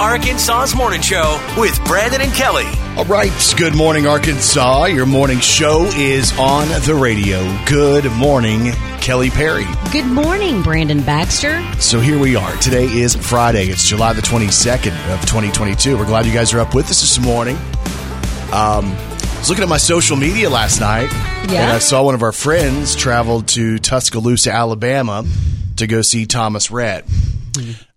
Arkansas's morning show with Brandon and Kelly. All right. Good morning, Arkansas. Your morning show is on the radio. Good morning, Kelly Perry. Good morning, Brandon Baxter. So here we are. Today is Friday. It's July the 22nd of 2022. We're glad you guys are up with us this morning. Um, I was looking at my social media last night, Yeah? and I saw one of our friends traveled to Tuscaloosa, Alabama, to go see Thomas Rhett.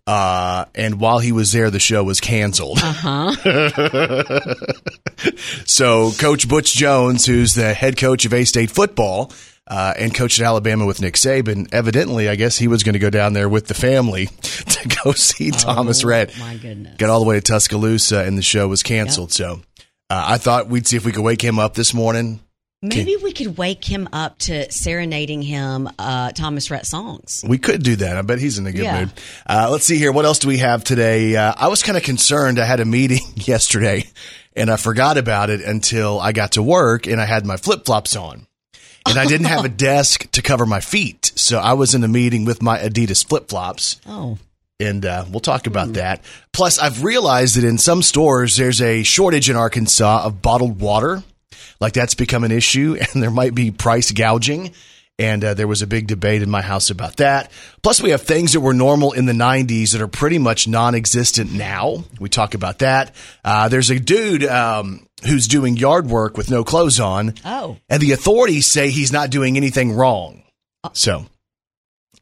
Uh, and while he was there, the show was canceled. Uh-huh. so, Coach Butch Jones, who's the head coach of A State football uh, and coached at Alabama with Nick Saban, evidently, I guess he was going to go down there with the family to go see Thomas Rhett. Oh, my goodness. Got all the way to Tuscaloosa, and the show was canceled. So, uh, I thought we'd see if we could wake him up this morning. Maybe we could wake him up to serenading him uh, Thomas Rhett songs. We could do that. I bet he's in a good Yeah. mood. Uh, let's see here. What else do we have today? Uh, I was kind of concerned. I had a meeting yesterday and I forgot about it until I got to work and I had my flip flops on. And I didn't have a desk to cover my feet. So I was in a meeting with my Adidas flip flops. Oh, And uh, we'll talk about that. Plus, I've realized that in some stores, there's a shortage in Arkansas of bottled water. Like that's become an issue, and there might be price gouging. And uh, there was a big debate in my house about that. Plus, we have things that were normal in the 90s that are pretty much non existent now. We talk about that. Uh, there's a dude um, who's doing yard work with no clothes on. Oh. And the authorities say he's not doing anything wrong. So,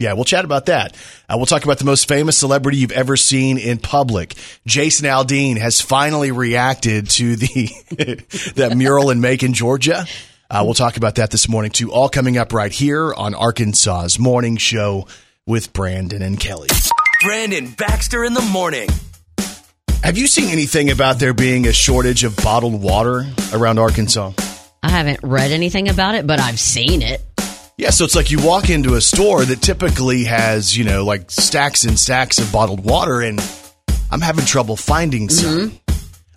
yeah, we'll chat about that. Uh, we'll talk about the most famous celebrity you've ever seen in public. Jason Aldean has finally reacted to the that mural in Macon, Georgia. Uh, we'll talk about that this morning too. All coming up right here on Arkansas's morning show with Brandon and Kelly. Brandon Baxter in the morning. Have you seen anything about there being a shortage of bottled water around Arkansas? I haven't read anything about it, but I've seen it. Yeah, so it's like you walk into a store that typically has, you know, like stacks and stacks of bottled water, and I'm having trouble finding some.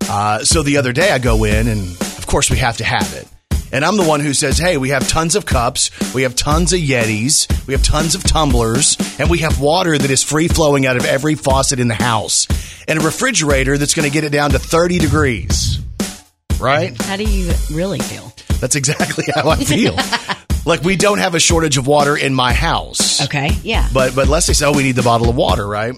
Uh, so the other day I go in, and of course we have to have it. And I'm the one who says, hey, we have tons of cups, we have tons of Yetis, we have tons of tumblers, and we have water that is free flowing out of every faucet in the house, and a refrigerator that's going to get it down to 30 degrees. Right? How do you really feel? That's exactly how I feel. like we don't have a shortage of water in my house. Okay, yeah. But but Leslie said, "Oh, we need the bottle of water, right?"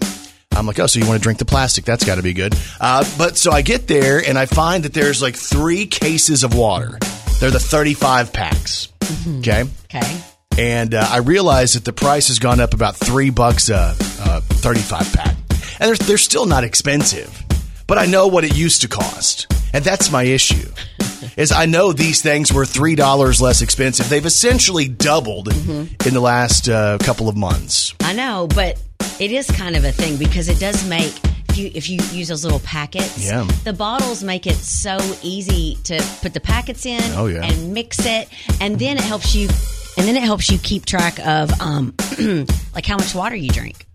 I'm like, "Oh, so you want to drink the plastic? That's got to be good." Uh, but so I get there and I find that there's like three cases of water. They're the 35 packs. Okay. okay. And uh, I realize that the price has gone up about three bucks a, a 35 pack, and they're, they're still not expensive. But I know what it used to cost, and that's my issue. Is I know these things were three dollars less expensive. They've essentially doubled in the last uh, couple of months. I know, but it is kind of a thing because it does make if you if you use those little packets, Yeah. the bottles make it so easy to put the packets in Oh, yeah. and mix it, and then it helps you, and then it helps you keep track of um like how much water you drink.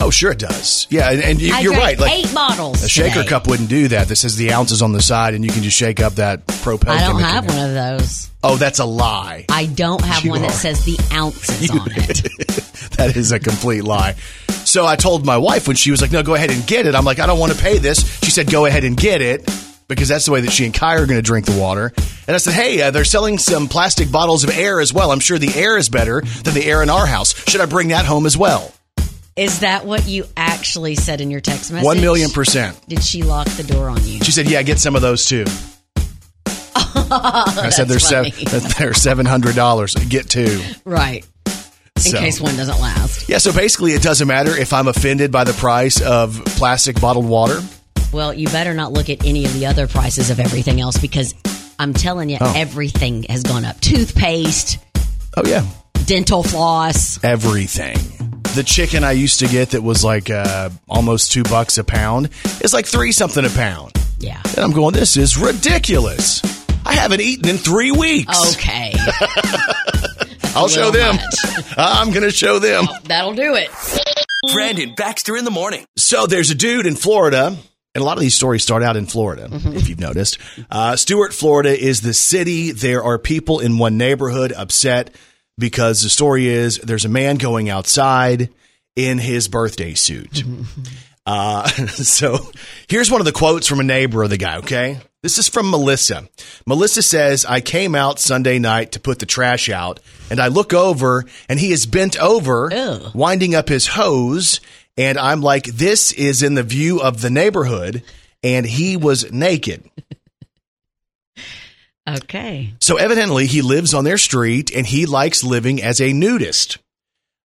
Oh, sure it does. Yeah, and, and you, drank right. Like eight bottles. a shaker today. cup wouldn't do that. This has the ounces on the side, and you can just shake up that propane. I don't have one of those. Oh, that's a lie. I don't have You one that says the ounces on it. that is a complete lie. So I told my wife when she was like, "No, go ahead and get it." I'm like, "I don't want to pay this." She said, "Go ahead and get it." Because that's the way that she and Kai are going to drink the water. And I said, hey, uh, they're selling some plastic bottles of air as well. I'm sure the air is better than the air in our house. Should I bring that home as well? Is that what you actually said in your text message? One million percent. Did she lock the door on you? She said, yeah, get some of those too. I said, they're, That's seven, they're $700. Get two. Right. In So- case one doesn't last. Yeah, so basically, it doesn't matter if I'm offended by the price of plastic bottled water. Well, you better not look at any of the other prices of everything else because I'm telling you, Oh. everything has gone up. Toothpaste, Oh, yeah. dental floss. everything. The chicken I used to get that was like uh, almost two bucks a pound is like three something a pound. Yeah. And I'm going, this is ridiculous. I haven't eaten in three weeks. Okay. I'll show them. I'm going to show them. That'll do it. Brandon Baxter in the morning. So there's a dude in Florida, and a lot of these stories start out in Florida, Mm-hmm. if you've noticed. Uh, Stuart, Florida is the city. There are people in one neighborhood upset because the story is there's a man going outside in his birthday suit. Uh, so here's one of the quotes from a neighbor of the guy, okay? This is from Melissa. Melissa says, I came out Sunday night to put the trash out, and I look over, and he is bent over, Ew. winding up his hose, and I'm like, this is in the view of the neighborhood, and he was naked. Okay. So evidently, he lives on their street, and he likes living as a nudist.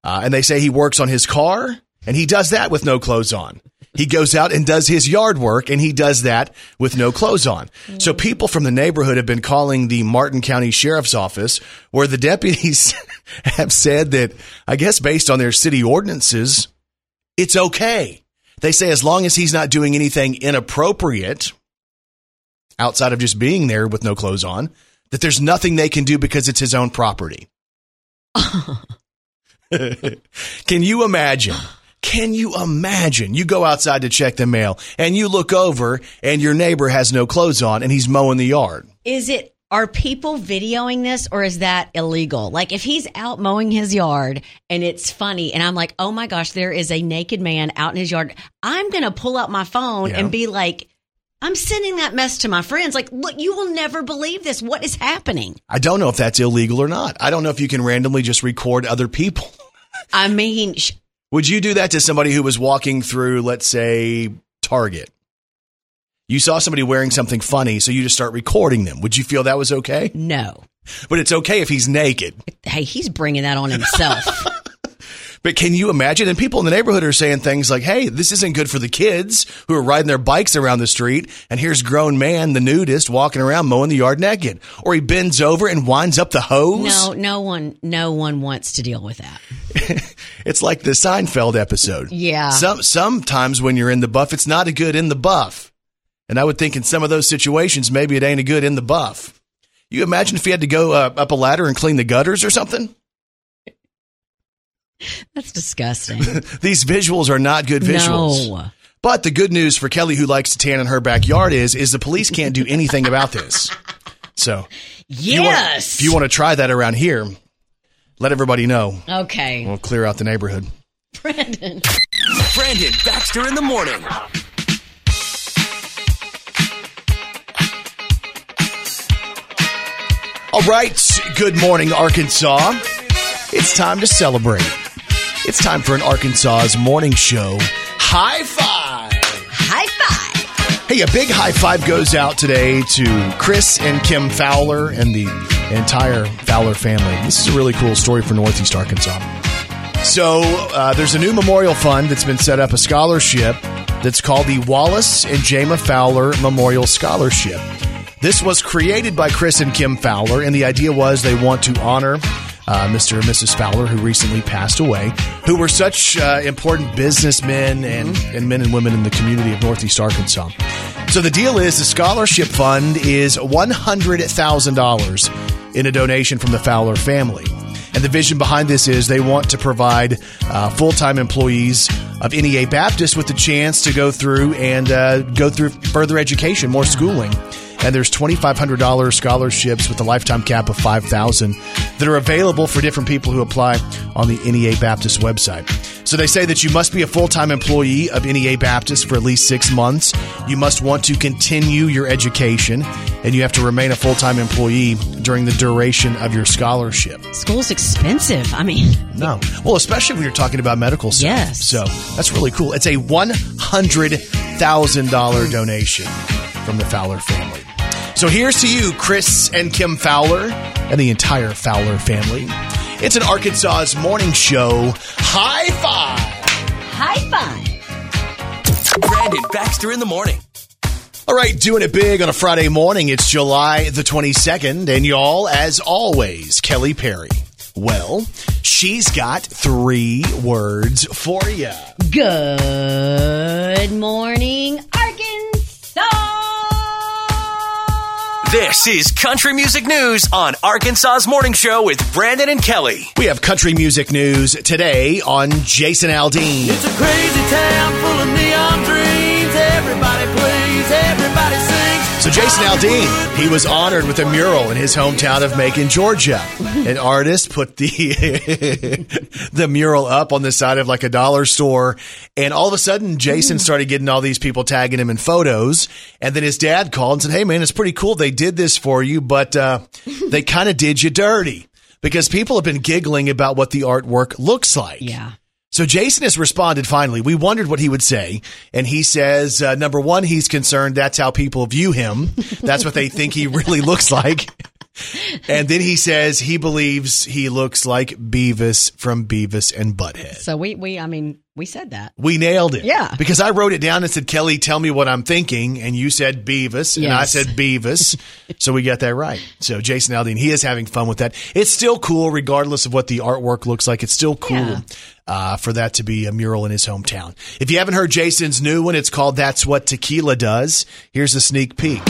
Uh, and they say he works on his car, and he does that with no clothes on. He goes out and does his yard work, and he does that with no clothes on. So people from the neighborhood have been calling the Martin County Sheriff's Office, where the deputies have said that, I guess based on their city ordinances, it's okay. They say as long as he's not doing anything inappropriate outside of just being there with no clothes on, that there's nothing they can do because it's his own property. Can you imagine? Can you imagine? You go outside to check the mail and you look over and your neighbor has no clothes on and he's mowing the yard. Is it are people videoing this or is that illegal? Like if he's out mowing his yard and it's funny and I'm like, "Oh my gosh, there is a naked man out in his yard." I'm going to pull out my phone Yeah. and be like, I'm sending that mess to my friends. Like, look, you will never believe this. What is happening? I don't know if that's illegal or not. I don't know if you can randomly just record other people. I mean, sh- Would you do that to somebody who was walking through, let's say, Target? You saw somebody wearing something funny, so you just start recording them. Would you feel that was okay? no. But it's okay if he's naked. Hey, he's bringing that on himself. But can you imagine? And people in the neighborhood are saying things like, hey, this isn't good for the kids who are riding their bikes around the street. And here's grown man, the nudist, walking around mowing the yard naked. Or he bends over and winds up the hose. no, no one no one wants to deal with that. It's like the Seinfeld episode. Yeah. Some, sometimes when you're in the buff, it's not a good in the buff. And I would think in some of those situations, maybe it ain't a good in the buff. You imagine if he had to go uh, up a ladder and clean the gutters or something? That's disgusting. These visuals are not good visuals. No. But the good news for Kelly, who likes to tan in her backyard, is is the police can't do anything about this. So, if you wanna- Yes. if you want to try that around here, let everybody know. okay. We'll clear out the neighborhood. Brandon. Brandon Baxter in the morning. All right. Good morning, Arkansas. It's time to celebrate. It's time for an Arkansas's morning show. High five. High five. Hey, a big high five goes out today to Chris and Kim Fowler and the entire Fowler family. This is a really cool story for Northeast Arkansas. So, uh, there's a new memorial fund that's been set up, a scholarship that's called the Wallace and Jama Fowler Memorial Scholarship. This was created by Chris and Kim Fowler, and the idea was they want to honor uh, Mr. and Mrs. Fowler, who recently passed away, who were such uh, important businessmen and, and men and women in the community of Northeast Arkansas. So the deal is the scholarship fund is $100,000 in a donation from the Fowler family. And the vision behind this is they want to provide uh, full time employees of NEA Baptist with the chance to go through and uh, go through further education, more schooling. And there's $2,500 scholarships with a lifetime cap of 5000 that are available for different people who apply on the NEA Baptist website. So they say that you must be a full time employee of NEA Baptist for at least six months. You must want to continue your education, and you have to remain a full time employee during the duration of your scholarship. School's expensive. I mean, No. Well, especially when you're talking about medical stuff. Yes. So that's really cool. It's a $100,000 donation from the Fowler family. So here's to you, Chris and Kim Fowler, and the entire Fowler family. It's an Arkansas's morning show. High five! high five. Brandon Baxter in the morning. All right, doing it big on a Friday morning. It's July the 22nd, and y'all, as always, Kelly Perry. Well, she's got three words for you. Good morning, Arkansas. This is Country Music News on Arkansas's Morning Show with Brandon and Kelly. We have country music news today on Jason Aldean. It's a crazy town full of neon dreams. Everybody plays, everybody sings. So Jason Aldean, he was honored with a mural in his hometown of Macon, Georgia. An artist put the the mural up on the side of like a dollar store, and all of a sudden Jason started getting all these people tagging him in photos. And then his dad called and said, "Hey man, it's pretty cool. They did this for you, but uh, they kind of did you dirty." Because people have been giggling about what the artwork looks like. Yeah. So Jason has responded finally. We wondered what he would say. And he says, uh, number one, he's concerned that's how people view him. That's what they think he really looks like. And then he says he believes he looks like Beavis from Beavis and Butthead. So we, we, I mean, we said that. We nailed it. Yeah. Because I wrote it down and said, Kelly, tell me what I'm thinking. And you said Beavis. And I said Beavis. so we got that right. So Jason Aldean, he is having fun with that. It's still cool, regardless of what the artwork looks like. It's still cool. Yeah. Uh, for that to be a mural in his hometown. If you haven't heard Jason's new one, it's called That's What Tequila Does. Here's a sneak peek.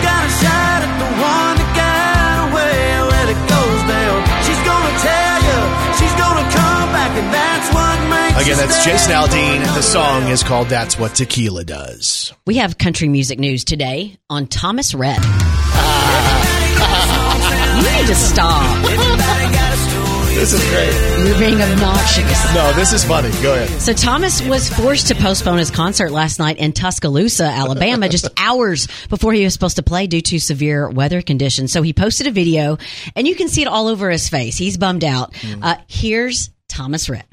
It'll make you think that you got a shot at the one that got away. Let it goes down. She's gonna tell you, she's gonna come back, and that's what makes Again, that's. Jason Aldean. The song is called That's What Tequila Does. We have country music news today on Thomas Rhett. you need to stop. This is great. You're being obnoxious. No, this is funny. Go ahead. So Thomas was forced to postpone his concert last night in Tuscaloosa, Alabama, just hours before he was supposed to play due to severe weather conditions. So he posted a video, and you can see it all over his face. He's bummed out. Uh, here's Thomas Rhett.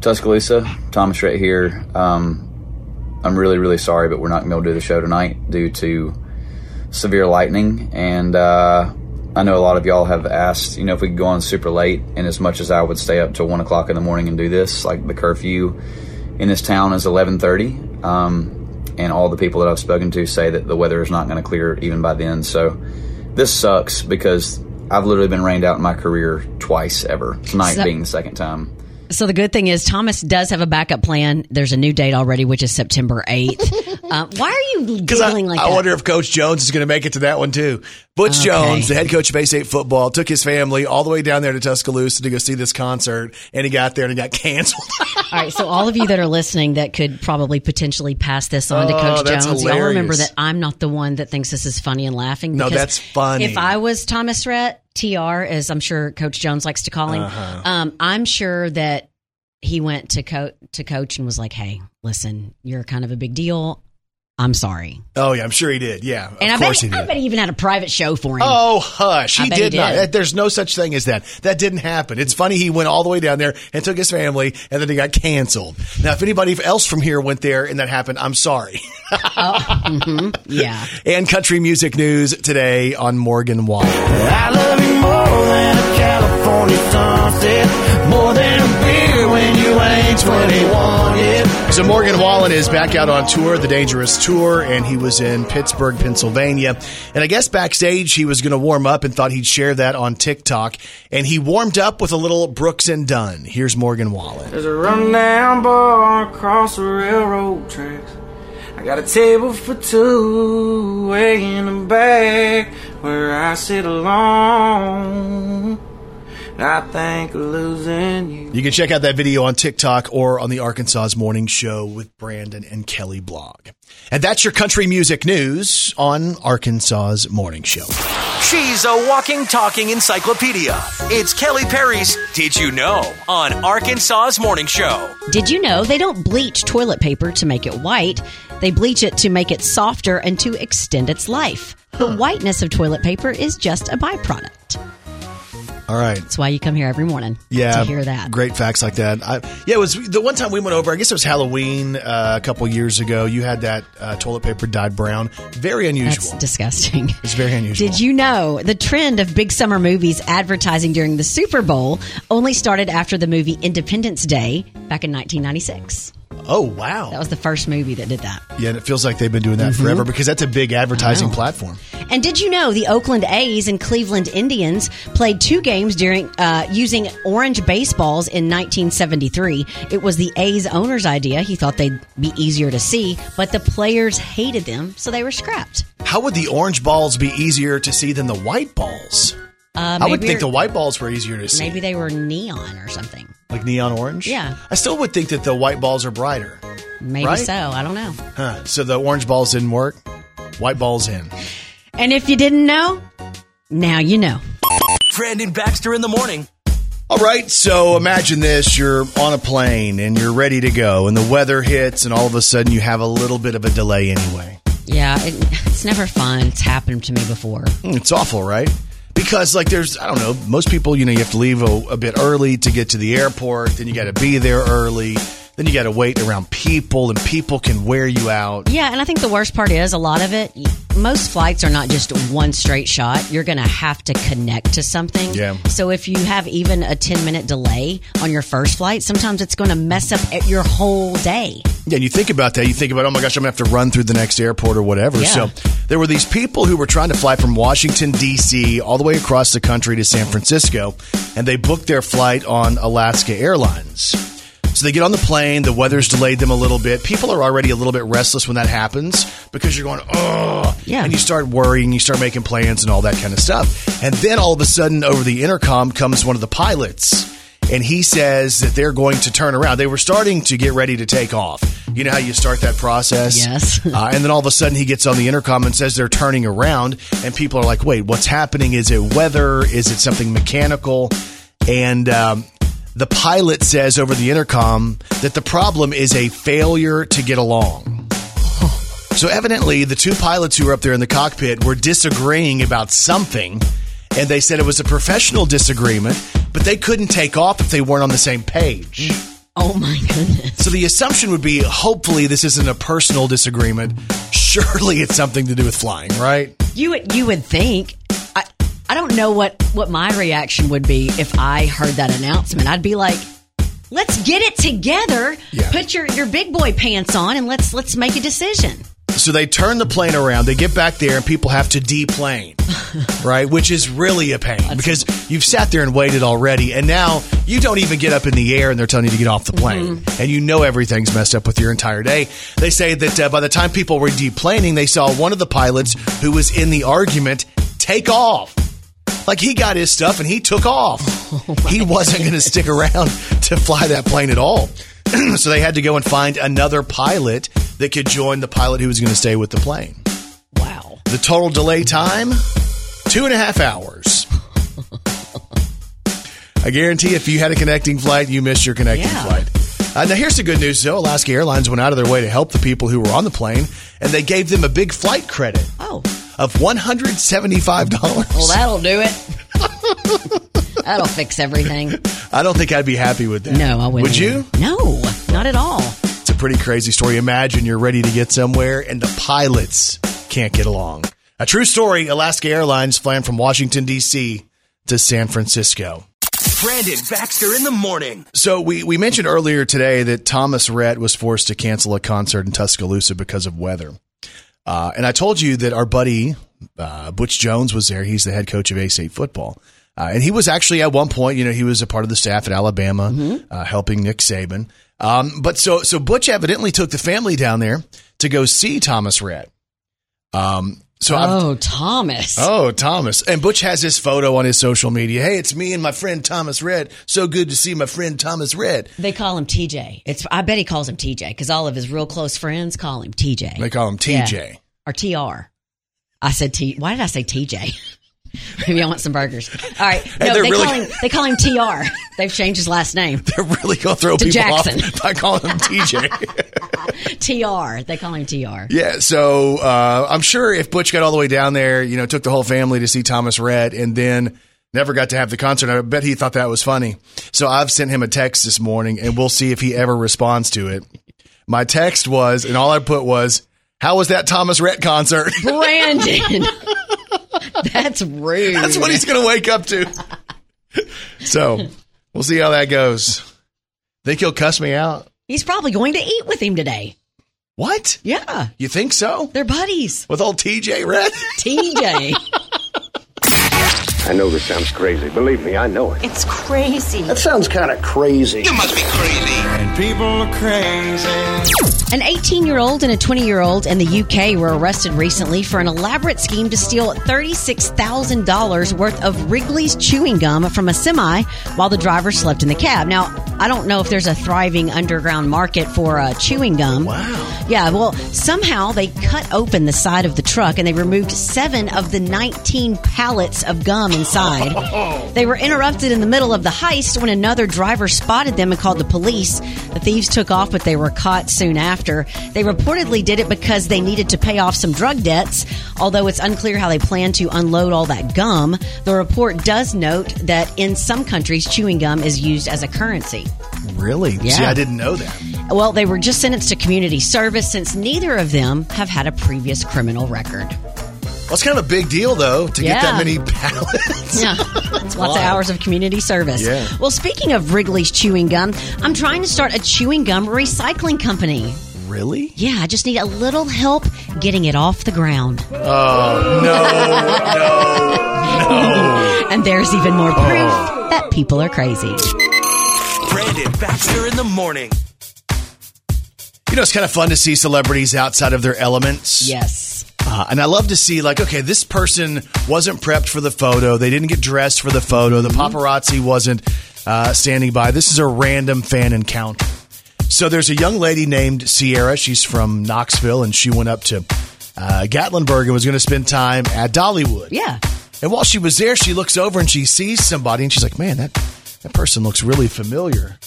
Tuscaloosa, Thomas right here. Um, I'm really, really sorry, but we're not going to be able to do the show tonight due to severe lightning. And uh, I know a lot of y'all have asked, you know, if we could go on super late. And as much as I would stay up till one o'clock in the morning and do this, like the curfew in this town is 11:30. Um, and all the people that I've spoken to say that the weather is not going to clear even by then. So this sucks because I've literally been rained out in my career twice ever. Tonight So- being the second time. So the good thing is Thomas does have a backup plan. There's a new date already, which is September 8th. uh, why are you Because I, giggling like I that? wonder if Coach Jones is going to make it to that one too. Butch Okay. Jones, the head coach of A-State football, took his family all the way down there to Tuscaloosa to go see this concert, and he got there and he got canceled. All right, so all of you that are listening that could probably potentially pass this on to Oh, Coach that's Jones, y'all remember that I'm not the one that thinks this is funny and laughing. No, because that's funny. If I was Thomas Rhett, TR, as I'm sure Coach Jones likes to call him, Uh-huh. um, I'm sure that he went to co- to Coach and was like, "Hey, listen, you're kind of a big deal. I'm sorry." oh yeah, I'm sure he did. Yeah, And of I course bet, he I did. bet he even had a private show for him. Oh, hush. He bet he did not. did. There's no such thing as that. That didn't happen. It's funny he went all the way down there and took his family and then he got canceled. Now, if anybody else from here went there and that happened, I'm sorry. Oh, mm-hmm. Yeah. and country music news today on Morgan Wallen. I love you more than a California sunset, more than a beer when you ain't 21 yet. So Morgan Wallen is back out on tour, the Dangerous Tour, and he was in Pittsburgh, Pennsylvania. And I guess backstage he was going to warm up and thought he'd share that on TikTok. And he warmed up with a little Brooks and Dunn. Here's Morgan Wallen. There's a rundown bar across the railroad tracks. I got a table for two way in the back where I sit alone. I think losing you. You can check out that video on TikTok or on the Arkansas's Morning Show with Brandon and Kelly blog. And that's your country music news on Arkansas's Morning Show. She's a walking, talking encyclopedia. It's Kelly Perry's Did You Know on Arkansas's Morning Show. Did you know they don't bleach toilet paper to make it white? They bleach it to make it softer and to extend its life. The whiteness of toilet paper is just a byproduct. All right. That's why you come here every morning Yeah, to hear that. Great facts like that. I, yeah, it was the one time we went over. I guess it was Halloween uh, a couple years ago. You had that uh, toilet paper dyed brown. Very unusual. That's disgusting. it's very unusual. Did you know the trend of big summer movies advertising during the Super Bowl only started after the movie Independence Day back in 1996? Oh wow. That was the first movie that did that. yeah, and it feels like they've been doing that Mm-hmm. forever because that's a big advertising platform. And did you know the Oakland A's and Cleveland Indians played two games during uh, using orange baseballs in 1973? It was the A's owner's idea. He thought they'd be easier to see, but the players hated them, so they were scrapped. How would the orange balls be easier to see than the white balls? Uh, I would maybe think the white balls were easier to see. maybe they were neon or something. like neon orange. Yeah. I still would think that the white balls are brighter. Maybe right? so. I don't know. Huh. So the orange balls didn't work. White balls in. And if you didn't know, now you know. Brandon Baxter in the morning. All right, so imagine this. You're on a plane and you're ready to go, and the weather hits, and all of a sudden you have a little bit of a delay anyway. Yeah, it, it's never fun. It's happened to me before. It's awful, right? Because, like, there's, I don't know, most people, you know, you have to leave a, a bit early to get to the airport, then you got to be there early, then you got to wait around people, and people can wear you out. Yeah, and I think the worst part is a lot of it. Most flights are not just one straight shot. You're going to have to connect to something. Yeah. So if you have even a 10 minute delay on your first flight, sometimes it's going to mess up your whole day. Yeah, and you think about that, you think about, oh my gosh, I'm going to have to run through the next airport or whatever. Yeah. So there were these people who were trying to fly from Washington, D.C., all the way across the country to San Francisco, and they booked their flight on Alaska Airlines. So they get on the plane, the weather's delayed them a little bit. People are already a little bit restless when that happens because you're going, oh, Yeah. and you start worrying, you start making plans and all that kind of stuff. And then all of a sudden, over the intercom comes one of the pilots and he says that they're going to turn around. They were starting to get ready to take off. You know how you start that process? Yes. uh, and then all of a sudden he gets on the intercom and says they're turning around, and people are like, wait, what's happening? Is it weather? Is it something mechanical? And um, the pilot says over the intercom that the problem is a failure to get along. So evidently, the two pilots who were up there in the cockpit were disagreeing about something, and they said it was a professional disagreement, but they couldn't take off if they weren't on the same page. Oh my goodness. So the assumption would be hopefully this isn't a personal disagreement. Surely it's something to do with flying, right? You would you would think. I I don't know what what my reaction would be if I heard that announcement. I'd be like, "Let's get it together. Yeah. Put your your big boy pants on and let's let's make a decision." So they turn the plane around, they get back there, and people have to deplane, right? Which is really a pain because you've sat there and waited already, and now you don't even get up in the air and they're telling you to get off the plane. And you know everything's messed up with your entire day. They say that uh, by the time people were deplaning, they saw one of the pilots who was in the argument take off. Like he got his stuff and he took off. he wasn't going to stick around to fly that plane at all. so they had to go and find another pilot that could join the pilot who was going to stay with the plane. Wow. The total delay time, two and a half hours. I guarantee if you had a connecting flight, you missed your connecting Yeah. flight. Uh, now, here's the good news, though. Alaska Airlines went out of their way to help the people who were on the plane, and they gave them a big flight credit Oh. Of $175. Well, that'll do it. that'll fix everything. I don't think I'd be happy with that. No, I wouldn't. Would you? No, not at all. It's a pretty crazy story. Imagine you're ready to get somewhere and the pilots can't get along. A true story Alaska Airlines flying from Washington, D.C. to San Francisco. Brandon Baxter in the morning. So we, we mentioned earlier today that Thomas Rhett was forced to cancel a concert in Tuscaloosa because of weather. Uh, and I told you that our buddy uh, Butch Jones was there. He's the head coach of A State football. Uh, and he was actually at one point, you know, he was a part of the staff at Alabama, uh, helping Nick Saban. Um, but so so Butch evidently took the family down there to go see Thomas Rhett. Um, so Oh, Thomas. Oh, Thomas. And Butch has this photo on his social media. Hey, it's me and my friend Thomas Rhett. So good to see my friend Thomas Rhett. They call him TJ. It's I bet he calls him TJ because all of his real close friends call him TJ. They call him TJ. Yeah. or TR. I said T. Why did I say TJ? Maybe I want some burgers. All right, no, they're really- call him they call him TR. They've changed his last name. They're really going to throw people Jackson. off by calling him TJ. TR. They call him TR. yeah, so uh, I'm sure if Butch got all the way down there, you know, took the whole family to see Thomas Rhett and then never got to have the concert, I bet he thought that was funny. So I've sent him a text this morning and we'll see if he ever responds to it. My text was, and all I put was, how was that Thomas Rhett concert? Brandon. That's rude. That's what he's going to wake up to. So we'll see how that goes. Think he'll cuss me out? He's probably going to eat with him today. What? Yeah, You think so? they're buddies. With old TJ Red? TJ. I know this sounds crazy. Believe me, I know it. It's crazy. That sounds kind of crazy. You must be crazy. And people are crazy. An 18 year old and a 20 year old in the UK were arrested recently for an elaborate scheme to steal $36,000 worth of Wrigley's chewing gum from a semi while the driver slept in the cab. Now, I don't know if there's a thriving underground market for uh, chewing gum. Wow. Yeah, well, somehow they cut open the side of the truck and they removed seven of the 19 pallets of gum inside. they were interrupted in the middle of the heist when another driver spotted them and called the police. The thieves took off, but they were caught soon after. They reportedly did it because they needed to pay off some drug debts, although it's unclear how they plan to unload all that gum. The report does note that in some countries, chewing gum is used as a currency. Really? Yeah. See, I didn't know that. Well, they were just sentenced to community service since neither of them have had a previous criminal record. Well, it's kind of a big deal, though, to get that many pallets. Yeah, it's lots of hours of community service. Yeah. Well, speaking of Wrigley's chewing gum, I'm trying to start a chewing gum recycling company. Really? Yeah, I just need a little help getting it off the ground. Oh, no, no, no. And there's even more oh. proof that people are crazy. Brandon Baxter in the morning. You know, it's kind of fun to see celebrities outside of their elements. Yes. Uh, and I love to see, like, okay, this person wasn't prepped for the photo. They didn't get dressed for the photo. The paparazzi wasn't uh, standing by. This is a random fan encounter. So there's a young lady named Sierra. She's from Knoxville, and she went up to uh, Gatlinburg and was going to spend time at Dollywood. Yeah. And while she was there, she looks over and she sees somebody, and she's like, "Man, that that person looks really familiar.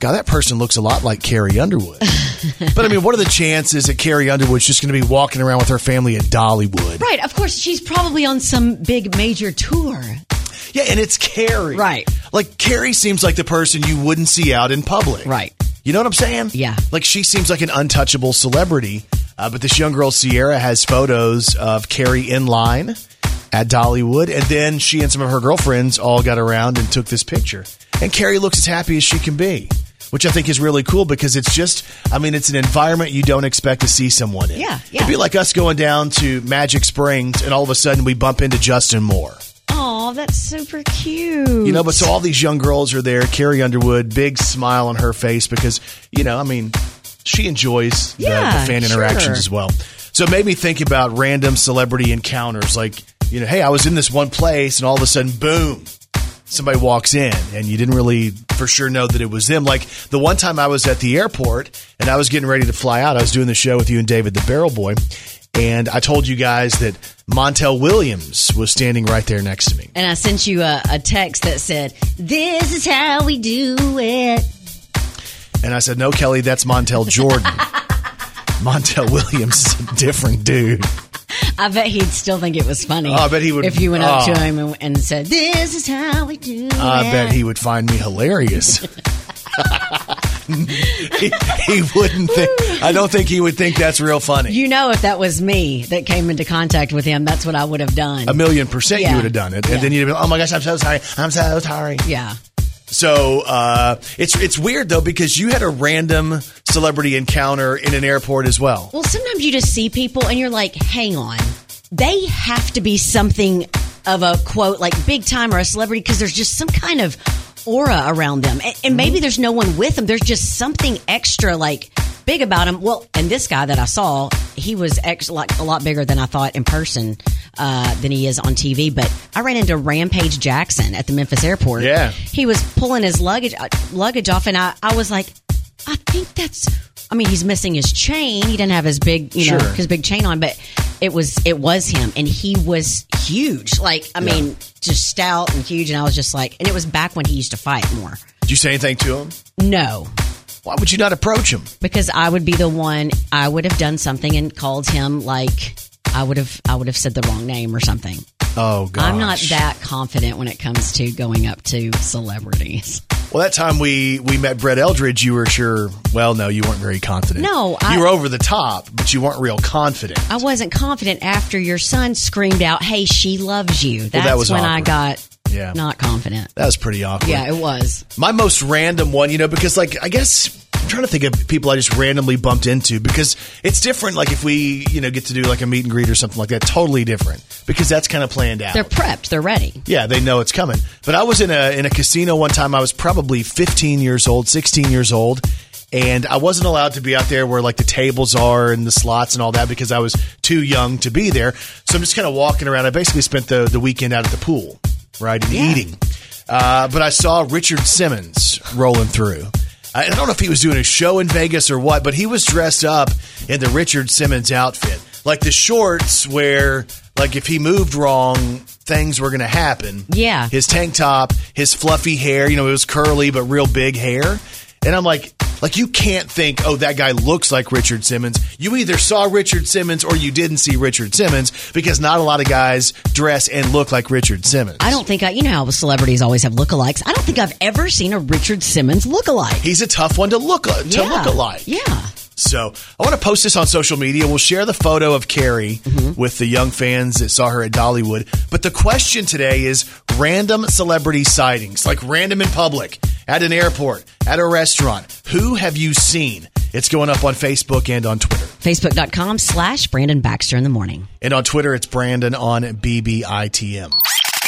God, that person looks a lot like Carrie Underwood." but I mean, what are the chances that Carrie Underwood's just going to be walking around with her family at Dollywood? Right. Of course, she's probably on some big major tour. Yeah, and it's Carrie. Right. Like Carrie seems like the person you wouldn't see out in public. Right. You know what I'm saying? Yeah. Like she seems like an untouchable celebrity. Uh, but this young girl, Sierra, has photos of Carrie in line at Dollywood. And then she and some of her girlfriends all got around and took this picture. And Carrie looks as happy as she can be, which I think is really cool because it's just, I mean, it's an environment you don't expect to see someone in. Yeah, yeah. It'd be like us going down to Magic Springs and all of a sudden we bump into Justin Moore. Oh, that's super cute. You know, but so all these young girls are there. Carrie Underwood, big smile on her face because, you know, I mean, she enjoys the, Yeah, the fan sure. interactions as well. So it made me think about random celebrity encounters. Like, you know, hey, I was in this one place and all of a sudden, boom, somebody walks in and you didn't really for sure know that it was them. Like the one time I was at the airport and I was getting ready to fly out, I was doing the show with you and David the Barrel Boy. And I told you guys that Montel Williams was standing right there next to me. and I sent you a, a text that said, This is how we do it. And I said, No, Kelly, that's Montel Jordan. Montel Williams is a different dude. I bet he'd still think it was funny. Oh, I bet he would- If you went up oh. to ah. him and, and said, This is how we do I it. bet he would find me hilarious. he, he wouldn't think, I don't think he would think that's real funny. You know, if that was me that came into contact with him, that's what I would have done. a million percent Yeah. you would have done it. And then you'd have been, oh my gosh, I'm so sorry. I'm so sorry. yeah. So uh, it's it's weird though because you had a random celebrity encounter in an airport as well. Well, sometimes you just see people and you're like, hang on. They have to be something of a quote, like big time or a celebrity because there's just some kind of aura around them. And, and maybe there's no one with them. There's just something extra, like big about him. Well, and this guy that I saw, he was ex- like a lot bigger than I thought in person uh, than he is on TV. But I ran into Rampage Jackson at the Memphis airport. Yeah. He was pulling his luggage uh, luggage off, and I, I was like, I think that's. I mean, he's missing his chain. He didn't have his big, you know, Sure. his big chain on, but it was it was him, and he was huge. Like, I mean, just stout and huge. And I was just like, and it was back when he used to fight more. Did you say anything to him? No, Why would you not approach him? because I would be the one. I would have done something and called him like I would have. I would have said the wrong name or something. Oh, gosh. I'm not that confident when it comes to going up to celebrities. Well, that time we we met Brett Eldredge, you were sure. Well, no, you weren't very confident. No, I- you were over the top, but you weren't real confident. I wasn't confident after your son screamed out, "Hey, she loves you." That's that was when I got Yeah. not confident. That was pretty awkward. Yeah, it was. My most random one, you know, because like I guess I'm trying to think of people I just randomly bumped into because it's different. Like if we, you know, get to do like a meet and greet or something like that, totally different because that's kind of planned out. They're prepped. They're ready. Yeah, they know it's coming. But I was in a in a casino one time. I was probably 15 years old, 16 years old, and I wasn't allowed to be out there where like the tables are and the slots and all that because I was too young to be there. So I'm just kind of walking around. I basically spent the the weekend out at the pool, right, and eating. Uh, but I saw Richard Simmons rolling through. I I don't know if he was doing a show in Vegas or what, but he was dressed up in the Richard Simmons outfit. Like the shorts where, like, if he moved wrong, things were going to happen. Yeah. His tank top, his fluffy hair, you know, it was curly but real big hair. And I'm like, like you can't think, oh, that guy looks like Richard Simmons. You either saw Richard Simmons or you didn't see Richard Simmons because not a lot of guys dress and look like Richard Simmons. I don't think I, you know how celebrities always have lookalikes. I don't think I've ever seen a Richard Simmons lookalike. He's a tough one to look to yeah. look alike. Yeah. So I want to post this on social media. We'll share the photo of Carrie mm-hmm. with the young fans that saw her at Dollywood. But the question today is random celebrity sightings, like random in public, at an airport, at a restaurant. Who have you seen? It's going up on Facebook and on Twitter. Facebook.com slash Brandon Baxter in the morning. And on Twitter, it's Brandon on BBITM.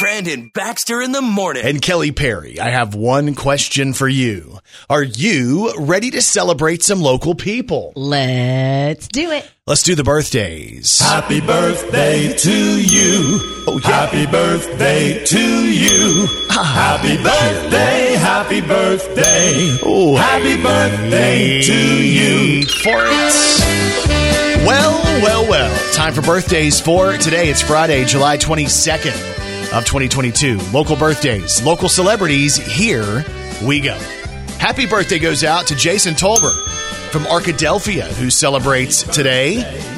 Brandon Baxter in the morning. And Kelly Perry, I have one question for you. Are you ready to celebrate some local people? Let's do it. Let's do the birthdays. Happy birthday to you. Oh, yeah. Happy birthday to you. Ah. Happy birthday, happy birthday. Oh, happy birthday to you. for it. Well, well, well. Time for birthdays for today. It's Friday, July 22nd of 2022. Local birthdays, local celebrities. Here we go. Happy birthday goes out to Jason Tolbert from Arkadelphia, who celebrates today.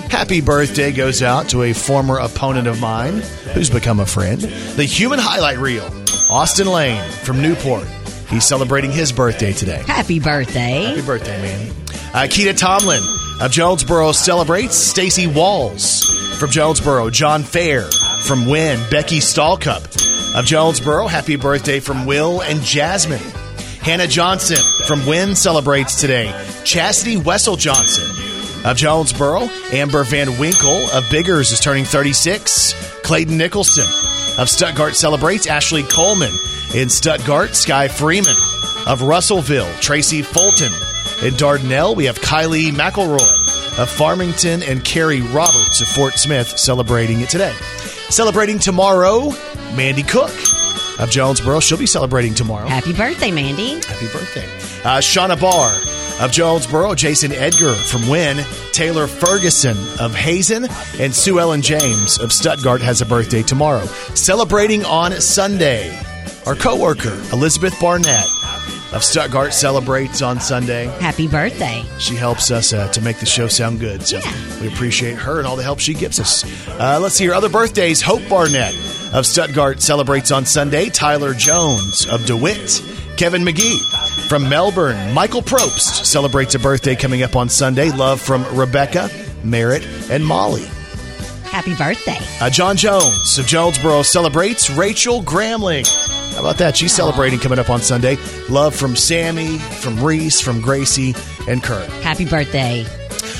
Happy birthday goes out to a former opponent of mine who's become a friend. The human highlight reel, Austin Lane from Newport. He's celebrating his birthday today. Happy birthday. Happy birthday, man. Uh, Keita Tomlin of Jonesboro celebrates. Stacy Walls from Jonesboro. John Fair from Wynne. Becky Stallcup of Jonesboro. Happy birthday from Will and Jasmine. Hannah Johnson from Wynne celebrates today. Chastity Wessel Johnson of Jonesboro. Amber Van Winkle of Biggers is turning 36. Clayton Nicholson of Stuttgart celebrates. Ashley Coleman in Stuttgart. Sky Freeman of Russellville. Tracy Fulton in Dardanelle. We have Kylie McElroy of Farmington and Carrie Roberts of Fort Smith celebrating it today. Celebrating tomorrow, Mandy Cook of Jonesboro. She'll be celebrating tomorrow. Happy birthday, Mandy. Happy birthday. Uh, Shauna Barr of Jonesboro, Jason Edgar from Wynne, Taylor Ferguson of Hazen, and Sue Ellen James of Stuttgart has a birthday tomorrow. Celebrating on Sunday, our coworker, Elizabeth Barnett of Stuttgart celebrates on Sunday. Happy birthday. She helps us uh, to make the show sound good. So we appreciate her and all the help she gives us. Uh, let's see your other birthdays. Hope Barnett of Stuttgart celebrates on Sunday. Tyler Jones of DeWitt. Kevin McGee from Melbourne. Michael Probst celebrates a birthday coming up on Sunday. Love from Rebecca, Merritt, and Molly. Happy birthday. Uh, John Jones of Jonesboro celebrates. Rachel Gramling. About that? She's celebrating coming up on Sunday. Love from Sammy, from Reese, from Gracie, and Kurt. Happy birthday.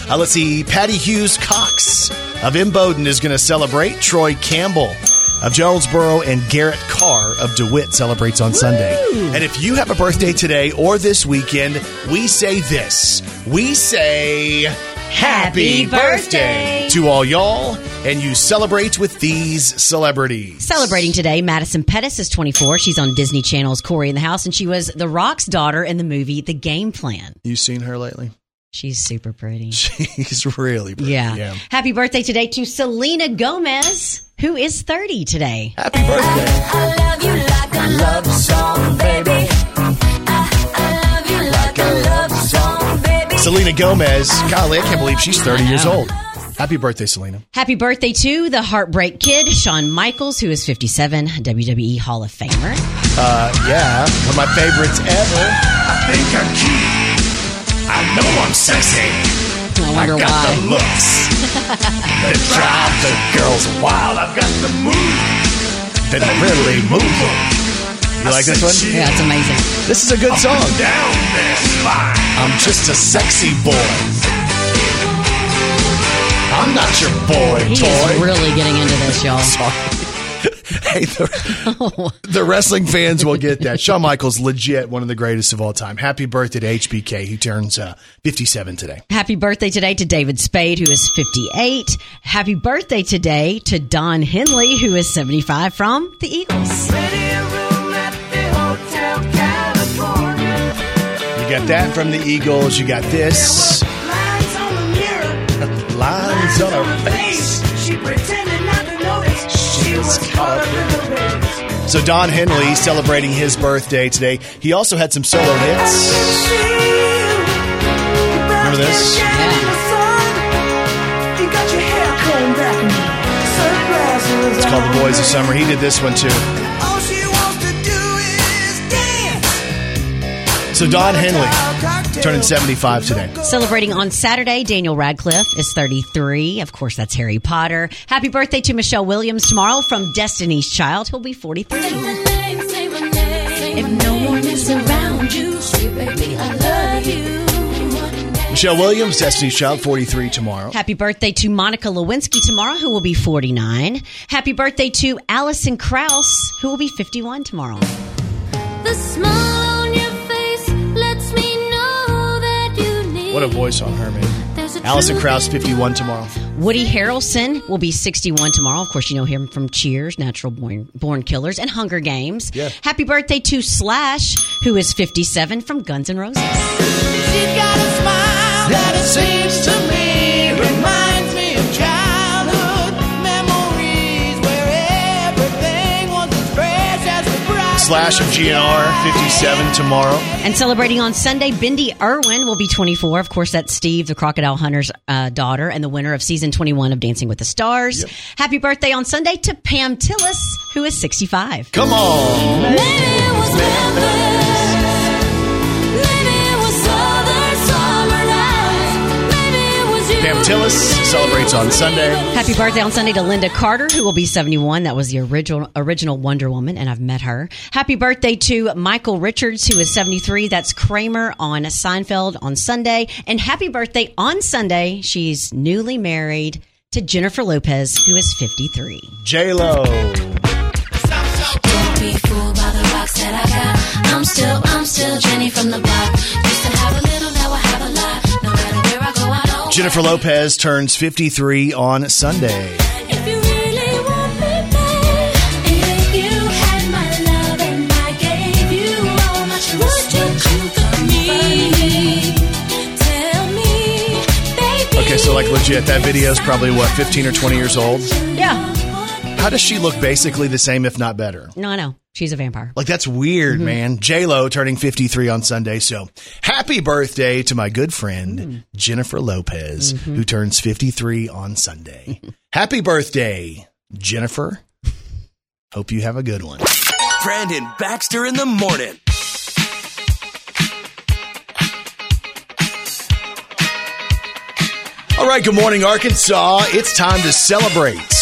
Uh, let's see. Patty Hughes Cox of Imboden is going to celebrate. Troy Campbell of Jonesboro and Garrett Carr of DeWitt celebrates on Sunday. And if you have a birthday today or this weekend, we say this. We say Happy birthday. to all y'all, and you celebrate with these celebrities. Celebrating today, Madison Pettis is 24. She's on Disney Channel's Cory in the House, and she was The Rock's daughter in the movie The Game Plan. You seen her lately? She's super pretty. She's really pretty. Yeah. Happy birthday today to Selena Gomez, who is 30 today. Happy birthday. I love you like a love song, baby. Selena Gomez. Golly, I can't believe she's 30 years old. Happy birthday, Selena. Happy birthday to the Heartbreak Kid, Shawn Michaels, who is 57, WWE Hall of Famer. Uh, yeah, one of my favorites ever. I think I'm cute. I know I'm sexy. I wonder got why. the looks that drive the girls wild. I've got the moves That really moves. You like this one? Yeah, it's amazing. This is a good song. Down there, spine. I'm just a sexy boy. I'm not your boy He toy. is really getting into this, y'all. Hey, the, the wrestling fans will get that. Shawn Michaels, legit one of the greatest of all time. Happy birthday to HBK. He turns uh, 57 today. Happy birthday today to David Spade, who is 58. Happy birthday today to Don Henley, who is 75 from the Eagles. You got that from the Eagles. You got this. Lines on her face. She pretended not to notice. She was caught up in the race. So Don Henley celebrating his birthday today. He also had some solo hits. Remember this? It's called The Boys of Summer. He did this one too. So Don Henley turning 75 today. Celebrating on Saturday, Daniel Radcliffe is 33. Of course, that's Harry Potter. Happy birthday to Michelle Williams tomorrow from Destiny's Child. He'll be 43. If no one is around you, sweet baby, I love you. Michelle Williams, Destiny's Child, 43 tomorrow. Happy birthday to Monica Lewinsky tomorrow, who will be 49. Happy birthday to Alison Krauss, who will be 51 tomorrow. The smile you need. What a voice on her, man. Alison truth Krauss, 51 tomorrow. Woody Harrelson will be 61 tomorrow. Of course, you know him from Cheers, Natural Born, Born Killers, and Hunger Games. Yeah. Happy birthday to Slash, who is 57 from Guns N' Roses. Slash of GNR, 57 tomorrow. And celebrating on Sunday, Bindi Irwin will be 24. Of course, that's Steve, the Crocodile Hunter's uh, daughter, and the winner of season 21 of Dancing with the Stars. Happy birthday on Sunday to Pam Tillis, who is 65. Come on. Tillis celebrates on Sunday. Happy birthday on Sunday to Lynda Carter, who will be 71. That was the original original Wonder Woman, and I've met her. Happy birthday to Michael Richards, who is 73. That's Kramer on Seinfeld on Sunday. And happy birthday on Sunday. She's newly married to Jennifer Lopez, who is 53. J Lo. Don't be fooled by the rocks that I got. I'm still, I'm still Jenny from the block. You come me? Tell me, baby. Okay, so like legit, that video is probably what, 15 or 20 years old? Yeah. How does she look basically the same, if not better? No, I know. She's a vampire. Like that's weird, mm-hmm. man. J Lo turning 53 on Sunday. So happy birthday to my good friend mm. Jennifer Lopez, mm-hmm. who turns 53 on Sunday. happy birthday, Jennifer. Hope you have a good one. Brandon Baxter in the morning. All right, good morning, Arkansas. It's time to celebrate.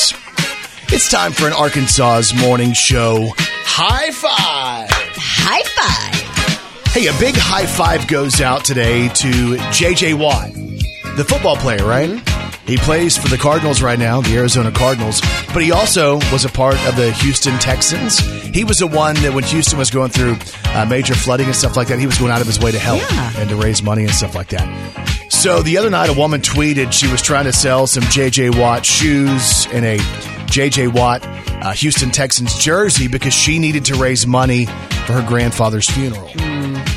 It's time for an Arkansas's morning show high five. High five. Hey, a big high five goes out today to JJ Watt, the football player, right? He plays for the Cardinals right now, the Arizona Cardinals, but he also was a part of the Houston Texans. He was the one that when Houston was going through uh, major flooding and stuff like that, he was going out of his way to help Yeah. and to raise money and stuff like that. So the other night, a woman tweeted she was trying to sell some JJ Watt shoes and a JJ Watt uh, Houston Texans jersey because she needed to raise money for her grandfather's funeral.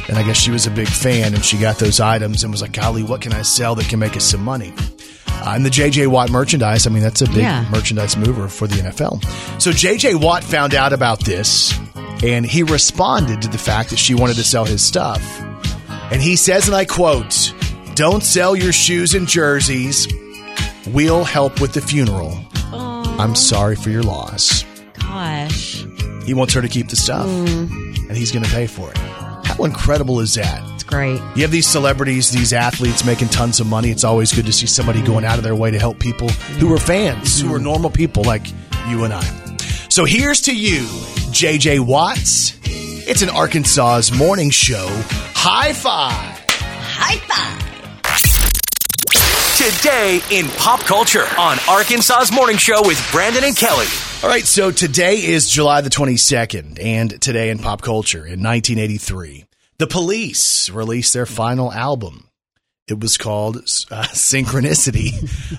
And I guess she was a big fan and she got those items and was like, golly, what can I sell that can make us some money? Uh, and the JJ Watt merchandise, I mean, that's a big Yeah. merchandise mover for the NFL. So JJ Watt found out about this and he responded to the fact that she wanted to sell his stuff. And he says, and I quote, Don't sell your shoes and jerseys. We'll help with the funeral. I'm sorry for your loss. Gosh. He wants her to keep the stuff, mm. and he's going to pay for it. How incredible is that? It's great. You have these celebrities, these athletes making tons of money. It's always good to see somebody mm. going out of their way to help people who are fans, who are mm. normal people like you and I. So here's to you, JJ Watts. It's an Arkansas's morning show. High five. High five. Today in pop culture on Arkansas's Morning Show with Brandon and Kelly. All right, so today is July the 22nd, and today in pop culture in 1983, the police released their final album. It was called uh, Synchronicity,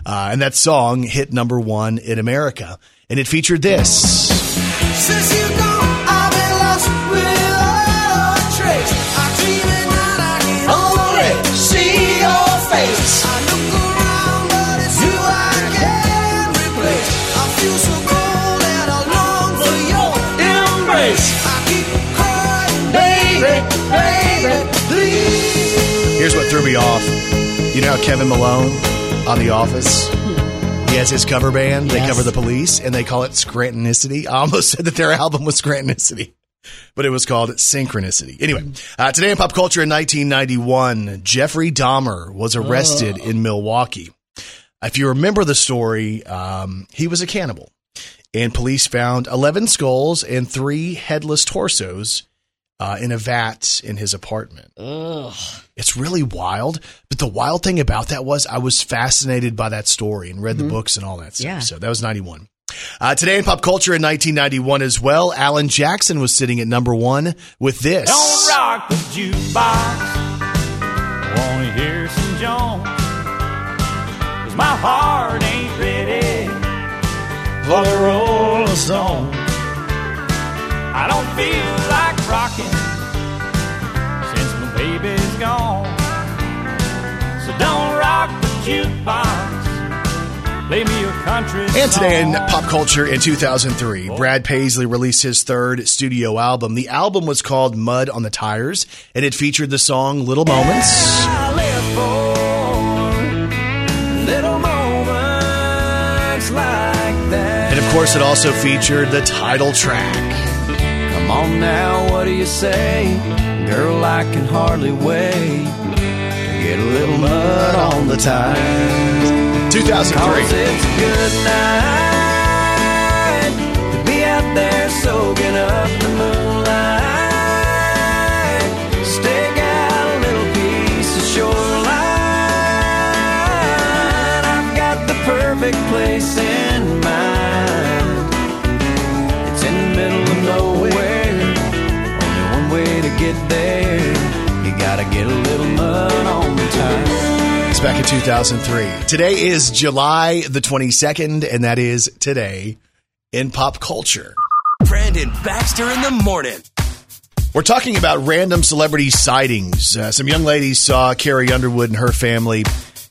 uh, and that song hit number one in America, and it featured this. Threw me off. You know how Kevin Malone on The Office? He has his cover band. They cover the police and they call it Scrantonicity. I almost said that their album was Scrantonicity, but it was called Synchronicity. Anyway, uh, today in pop culture in 1991, Jeffrey Dahmer was arrested in Milwaukee. If you remember the story, um, he was a cannibal, and police found 11 skulls and three headless torsos uh, in a vat in his apartment. It's really wild. But the wild thing about that was I was fascinated by that story and read the books and all that stuff. Yeah. So that was 91. Uh, today in pop culture in 1991 as well, Alan Jackson was sitting at number one with this. Don't rock the jukebox. Wanna hear some Jones? Cause my heart ain't ready for the Rolling Stone. I don't feel like rocking since my baby's gone. So don't rock the jukebox. Play me a country And today in pop culture in 2003, Brad Paisley released his third studio album. The album was called Mud on the Tires, and it featured the song Little Moments. I live for little moments like that. And of course, it also featured the title track. Come on now, what do you say? Girl, I can hardly wait to get a little mud on the tires. 2003. Cause it's a good night to be out there soaking up the moonlight. Stake out a little piece of shoreline. I've got the perfect place back in 2003. Today is July the 22nd, and that is today in pop culture. Brandon Baxter in the morning. We're talking about random celebrity sightings. Uh, some young ladies saw Carrie Underwood and her family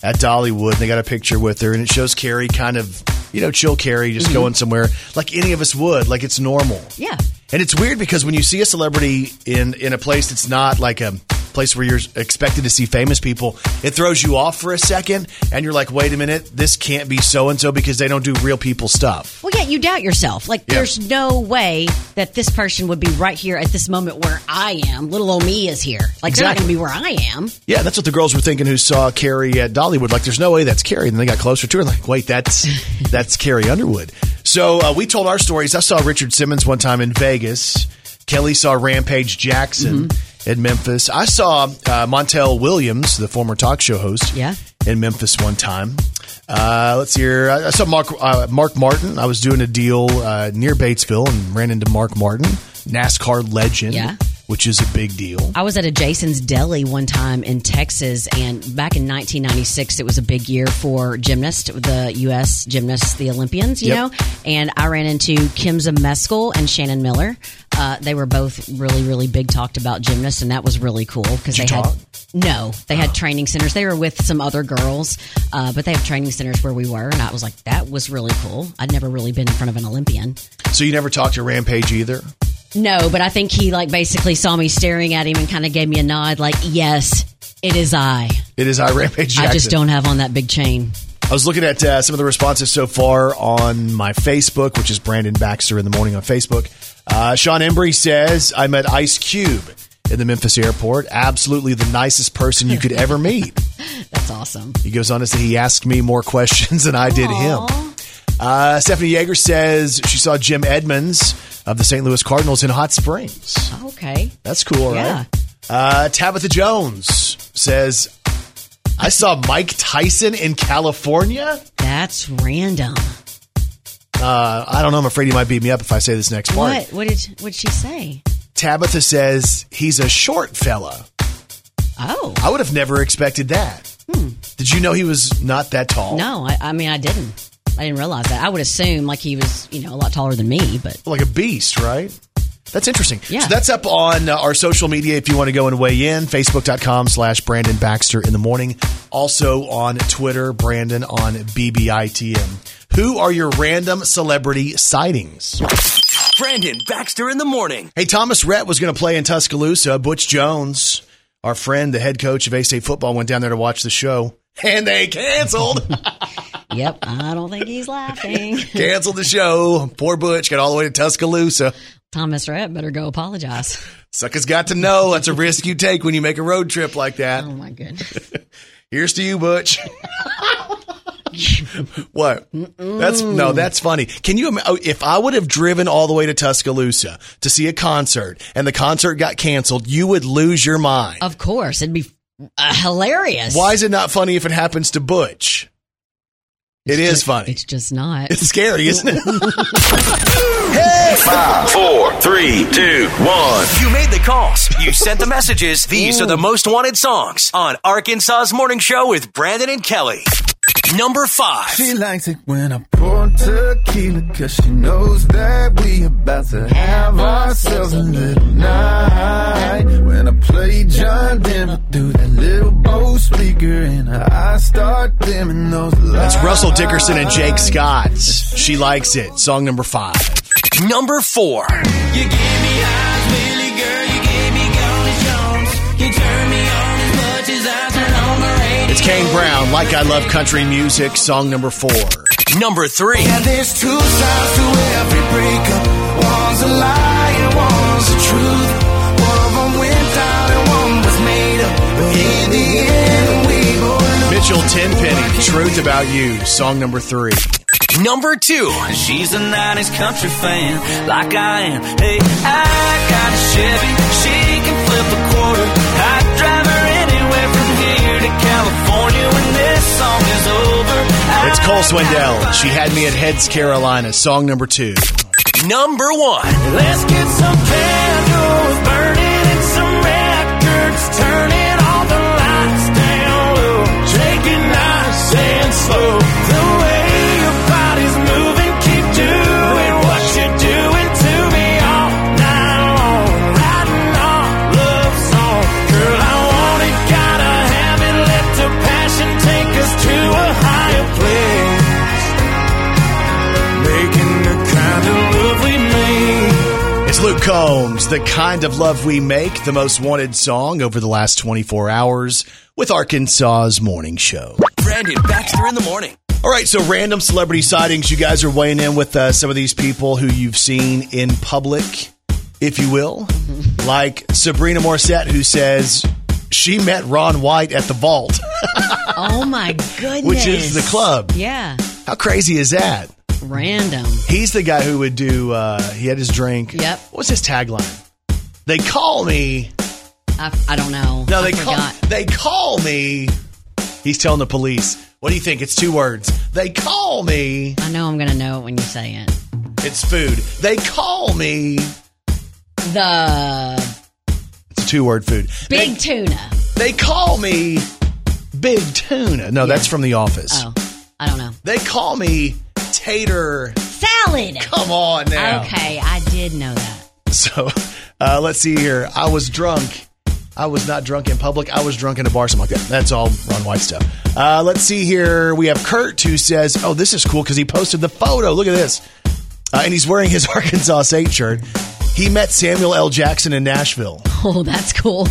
at Dollywood. And they got a picture with her, and it shows Carrie kind of, you know, chill Carrie, just going somewhere like any of us would, like it's normal. Yeah. And it's weird because when you see a celebrity in in a place that's not like a place where you're expected to see famous people, it throws you off for a second, and you're like, wait a minute, this can't be so and so because they don't do real people stuff. Well, yeah, you doubt yourself. Like, Yeah. there's no way that this person would be right here at this moment where I am. Little old me is here. Like, they're not going to be where I am. Yeah, that's what the girls were thinking who saw Carrie at Dollywood. Like, there's no way that's Carrie. And then they got closer to her, like, wait, that's that's Carrie Underwood. So uh, we told our stories. I saw Richard Simmons one time in Vegas. Kelly saw Rampage Jackson in Memphis. I saw uh, Montel Williams, the former talk show host, Yeah. in Memphis one time. Uh, let's see here. I I saw Mark uh, Mark Martin. I was doing a deal uh, near Batesville and ran into Mark Martin, NASCAR legend, Yeah. Which is a big deal. I was at a Jason's Deli one time in Texas, and back in 1996, it was a big year for gymnasts, the U.S. gymnasts, the Olympians, you Yep. know. And I ran into Kim Zmeskal and Shannon Miller. Uh, they were both really, really big talked about gymnasts, and that was really cool because they you had no, they had training centers. They were with some other girls, uh, but they have training centers where we were, and I was like, that was really cool. I'd never really been in front of an Olympian. So you never talked to Rampage either? No, but I think he like basically saw me staring at him and kind of gave me a nod, like, "Yes, it is I. It is I, Rampage Jackson. I just don't have on that big chain." I was looking at uh, some of the responses so far on my Facebook, which is Brandon Baxter in the morning on Facebook. Uh, Sean Embry says, I met Ice Cube in the Memphis airport. Absolutely the nicest person you could ever meet. That's awesome. He goes on to say he asked me more questions than I did him. Uh, Stephanie Yeager says she saw Jim Edmonds of the St. Louis Cardinals in Hot Springs. Okay. That's cool, Yeah. right? Uh, Tabitha Jones says, I saw Mike Tyson in California. That's random. Uh, I don't know. I'm afraid he might beat me up if I say this next part. What? What did what she say? Tabitha says he's a short fella. Oh. I would have never expected that. Did you know he was not that tall? No, I, I mean I didn't. I didn't realize that. I would assume like he was, you know, a lot taller than me, but Like a beast, right? That's interesting. Yeah. So that's up on uh, our social media if you want to go and weigh in. Facebook.com slash Brandon Baxter in the morning. Also on Twitter, Brandon on BBITM. Who are your random celebrity sightings? Brandon Baxter in the morning. Hey, Thomas Rhett was going to play in Tuscaloosa. Butch Jones, our friend, the head coach of A State football, went down there to watch the show. And they canceled. yep, I don't think he's laughing. canceled the show. Poor Butch got all the way to Tuscaloosa. Thomas Rhett better go apologize. Suckers got to know that's a risk you take when you make a road trip like that. Oh my goodness. Here's to you, Butch. what? That's no, that's funny. Can you? If I would have driven all the way to Tuscaloosa to see a concert and the concert got canceled, you would lose your mind. Of course, it'd be uh, hilarious. Why is it not funny if it happens to Butch? It is funny. It's just not. It's scary, isn't it? Five, four, three, two, one. You made the calls. You sent the messages. These are the most wanted songs on Arkansas's Morning Show with Brandon and Kelly. Number five. She likes it when I pour tequila Cause she knows that we about to have ourselves a little night When I play John Denver through that little Bose speaker And her eyes start dimming those lights That's Russell Dickerson and Jake Scott. She likes it. Song number five. Number four. You give me eyes, Billy girl, you give me Golden Jones You turn me on It's Kane Brown. Like I love country music. Song number four. Number three. And there's two sides to every breakup. One's a lie and one's the truth. One of them went down and one was made up. But in the end, we both. Mitchell Tenpenny. Truth about you. Song number three. Number two. She's a 90s country fan, like I am. Hey, I got a Chevy. She can flip a quarter. I'd drive It's Cole Swindell. She had me at Heads, Carolina. Song number two. Number one. Let's get some candles burning and some records turning all the lights down low. Take it nice and slow. The Kind of Love We Make, the most wanted song over the last 24 hours with Arkansas's morning show. Brandon Baxter in the morning. All right, so random celebrity sightings. You guys are weighing in with uh, some of these people who you've seen in public, if you will. Like Sabrina Morissette, who says she met Ron White at the Vault. Oh my goodness. Which is the club. Yeah. How crazy is that? Random. He's the guy who would do, uh, he had his drink. Yep. What was his tagline? They call me. I, I don't know. No, I they call, they call me. He's telling the police. What do you think? It's two words. They call me. I know I'm going to know it when you say it. It's food. They call me. The It's a two word food. big tuna. They, they call me Big Tuna. No, that's from The Office. Oh, I don't know. They call me Tater. Salad. Come on now. Okay, I did know that. So uh, let's see here. I was drunk. I was not drunk in public. I was drunk in a bar, something like that. That's all Ron White stuff. Uh, let's see here. We have Kurt who says, "Oh, this is cool because he posted the photo. Look at this, uh, and he's wearing his Arkansas State shirt. He met Samuel L. Jackson in Nashville, Oh, that's cool.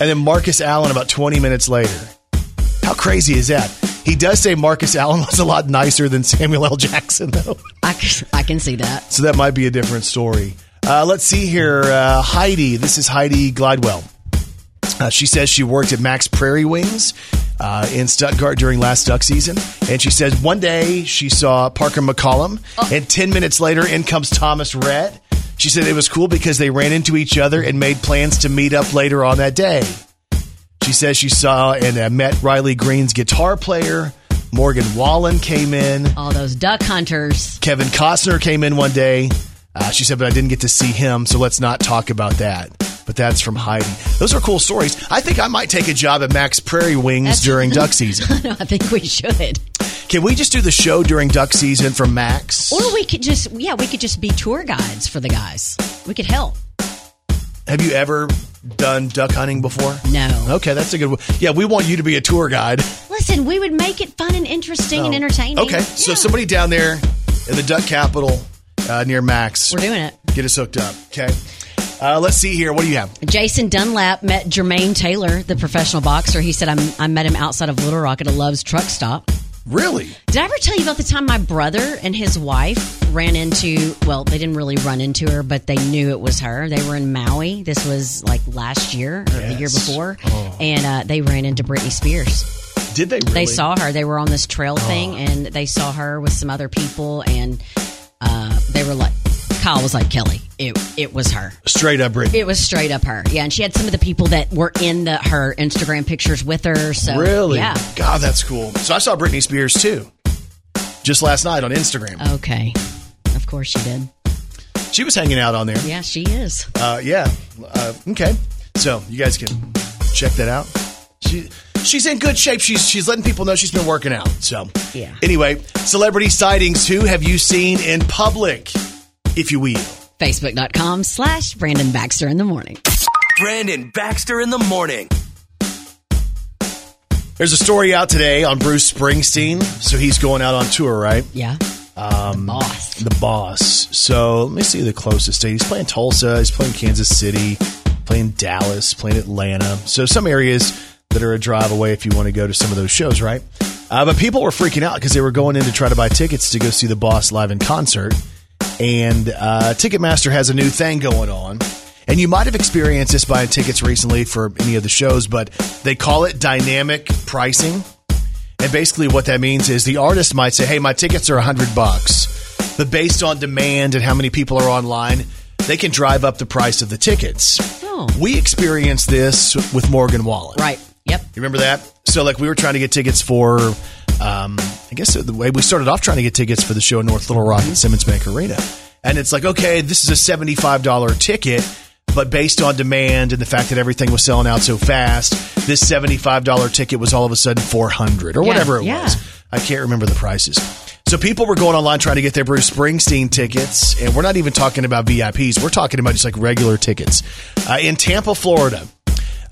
and then Marcus Allen about 20 minutes later. How crazy is that? He does say Marcus Allen was a lot nicer than Samuel L. Jackson, though. I, I can see that. So that might be a different story. Uh, let's see here. Uh, Heidi. This is Heidi Glidewell. Uh, she says she worked at Mack's Prairie Wings uh, in Stuttgart during last duck season. And she says one day she saw Parker McCollum, and 10 minutes later, in comes Thomas Rhett. She said it was cool because they ran into each other and made plans to meet up later on that day. She says she saw and uh, met Riley Green's guitar player. Morgan Wallen came in. All those duck hunters. Kevin Costner came in one day. Uh, she said, but I didn't get to see him, so let's not talk about that. But that's from Heidi. Those are cool stories. I think I might take a job at Mack's Prairie Wings That's- during duck season. I think we should. Can we just do the show during duck season from Mack's? Or we could just, yeah, we could just be tour guides for the guys. We could help. Have you ever done duck hunting before? No. Okay, that's a good one. Yeah, we want you to be a tour guide. Listen, we would make it fun and interesting and entertaining. Oh. Okay, so somebody down there in the duck capital uh, near Mack's. We're doing it. Get us hooked up. Okay. Uh, let's see here. What do you have? Jason Dunlap met Jermaine Taylor, the professional boxer. He said, I'm, I met him outside of Little Rock at a Love's truck stop. Really? Did I ever tell you about the time my brother and his wife ran into, well, they didn't really run into her, but they knew it was her. They were in Maui. This was like last year or the year Yes. before. And uh, they ran into Britney Spears. Did they really? They saw her. They were on this trail thing and they saw her with some other people. And uh, they were like, Kyle was like, Kelly, it, it was her. Straight up Britney. It was straight up her. Yeah. And she had some of the people that were in the her Instagram pictures with her. So, really? Yeah. God, that's cool. So I saw Britney Spears too. Just last night on Instagram. Okay. Of course she did. She was hanging out on there. Yeah, she is. Uh, yeah. Uh, okay. So you guys can check that out. She she's in good shape. She's she's letting people know she's been working out. So Yeah. Anyway, celebrity sightings. Who have you seen in public, if you will? Facebook.com slash Brandon Baxter in the morning. Brandon Baxter in the morning. There's a story out today on Bruce Springsteen. So he's going out on tour, right? Yeah. Um, Boss. The boss. So let me see the closest state. He's playing Tulsa. He's playing Kansas City. Playing Dallas. Playing Atlanta. So some areas that are a drive away if you want to go to some of those shows, right? Uh, but people were freaking out because they were going in to try to buy tickets to go see the boss live in concert. And uh, Ticketmaster has a new thing going on. And you might have experienced this buying tickets recently for any of the shows, but they call it dynamic pricing. And basically, what that means is the artist might say, "Hey, my tickets are a hundred bucks," but based on demand and how many people are online, they can drive up the price of the tickets. Oh. We experienced this with Morgan Wallen. Right. Yep. You remember that? So, like, we were trying to get tickets for, um, I guess the way we started off trying to get tickets for the show in North Little Rock at Simmons Bank Arena. And it's like, okay, this is a $75 ticket, but based on demand and the fact that everything was selling out so fast, this $75 ticket was all of a sudden 400 or Yeah, whatever it yeah. was. I can't remember the prices. So people were going online trying to get their Bruce Springsteen tickets, and we're not even talking about VIPs. We're talking about just like regular tickets. Uh, in Tampa, Florida,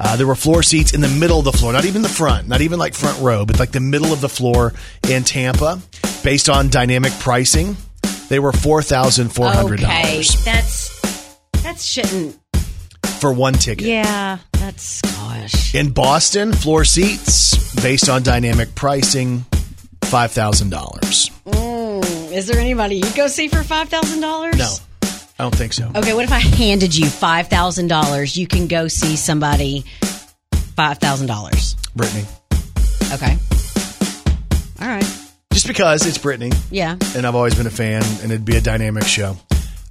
uh, there were floor seats in the middle of the floor, not even the front, not even like front row, but like the middle of the floor in Tampa, based on dynamic pricing. They were four thousand four hundred Okay. dollars That's, that shouldn't, for one ticket. yeah, that's, gosh. In Boston, floor seats based on dynamic pricing, five thousand dollars. Is there anybody you go see for $5,000? No, I don't think so. Okay, what if I handed you $5,000? You can go see somebody $5,000. Britney, Okay. All right. just because it's Britney, Yeah. and I've always been a fan, and it'd be a dynamic show.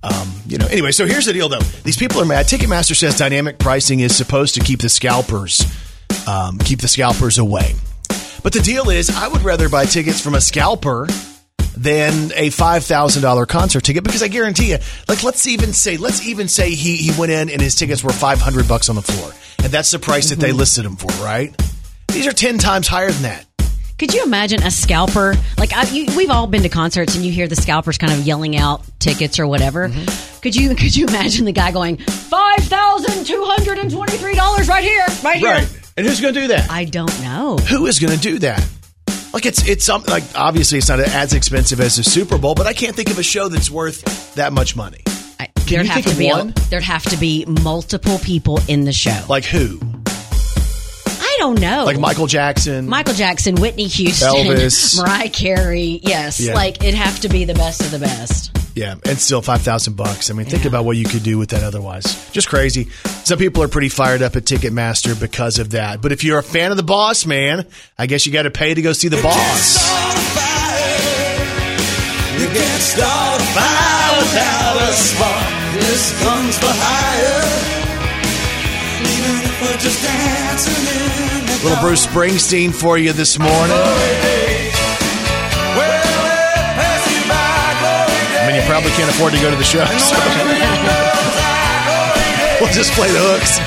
Um, you know. Anyway, so here's the deal, though. These people are mad. Ticketmaster says dynamic pricing is supposed to keep the scalpers, um, keep the scalpers away. But the deal is, I would rather buy tickets from a scalper than a five thousand dollar concert ticket because I guarantee you, like, let's even say, let's even say he he went in and his tickets were five hundred bucks on the floor, and that's the price that they listed them for, right? These are ten times higher than that. Could you imagine a scalper? Like I, you, we've all been to concerts, and you hear the scalpers kind of yelling out tickets or whatever. Mm-hmm. Could you could you imagine the guy going five thousand two hundred and twenty three dollars right here, right here? Right. And who's going to do that? I don't know. Who is going to do that? Like it's it's something like obviously it's not as expensive as the Super Bowl, but I can't think of a show that's worth that much money. I, you there'd have think to of be one? A, there'd have to be multiple people in the show. Like who? I don't know. Like Michael Jackson. Michael Jackson, Whitney Houston, Elvis. Mariah Carey. Yes, Yeah. like it'd have to be the best of the best. Yeah, and still five thousand bucks. I mean, think about what you could do with that otherwise. Just crazy. Some people are pretty fired up at Ticketmaster because of that. But if you're a fan of the boss, man, I guess you got to pay to go see the boss. You can't start a fire without a spark. This comes for higher. Even if we're just dancing in the Little Bruce Springsteen for you this morning. Oh, Mean, you probably can't afford to go to the show, so we'll just play the hooks.